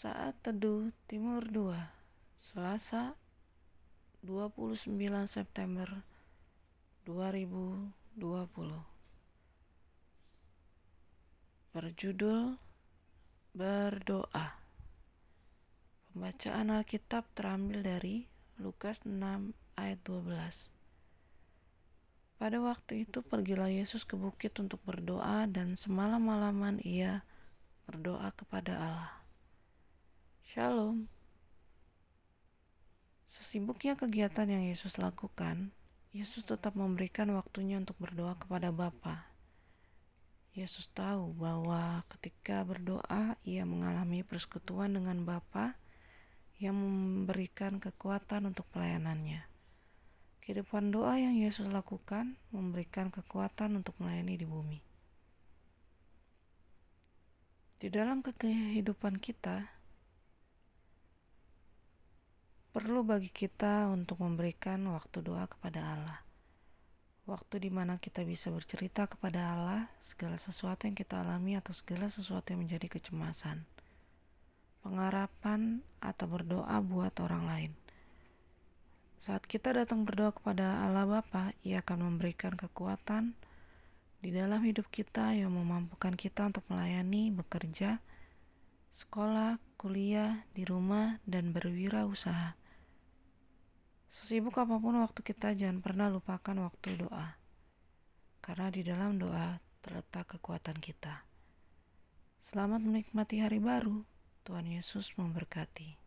Saat Teduh Timur 2 Selasa 29 September 2020 Berjudul Berdoa. Pembacaan Alkitab terambil dari Lukas 6 ayat 12 Pada waktu itu pergilah Yesus ke bukit untuk berdoa dan semalam-malaman ia berdoa kepada Allah. Shalom. Sesibuknya kegiatan yang Yesus lakukan, Yesus tetap memberikan waktunya untuk berdoa kepada Bapa. Yesus tahu bahwa ketika berdoa, ia mengalami persekutuan dengan Bapa yang memberikan kekuatan untuk pelayanannya. Kehidupan doa yang Yesus lakukan memberikan kekuatan untuk melayani di bumi. Di dalam kehidupan kita, perlu bagi kita untuk memberikan waktu doa kepada Allah. Waktu di mana kita bisa bercerita kepada Allah segala sesuatu yang kita alami atau segala sesuatu yang menjadi kecemasan, pengharapan, atau berdoa buat orang lain. Saat kita datang berdoa kepada Allah Bapa, Ia akan memberikan kekuatan di dalam hidup kita yang memampukan kita untuk melayani, bekerja, sekolah, kuliah, di rumah, dan berwirausaha. Sesibuk apa pun waktu kita, jangan pernah lupakan waktu doa. Karena di dalam doa terletak kekuatan kita. Selamat menikmati hari baru. Tuhan Yesus memberkati.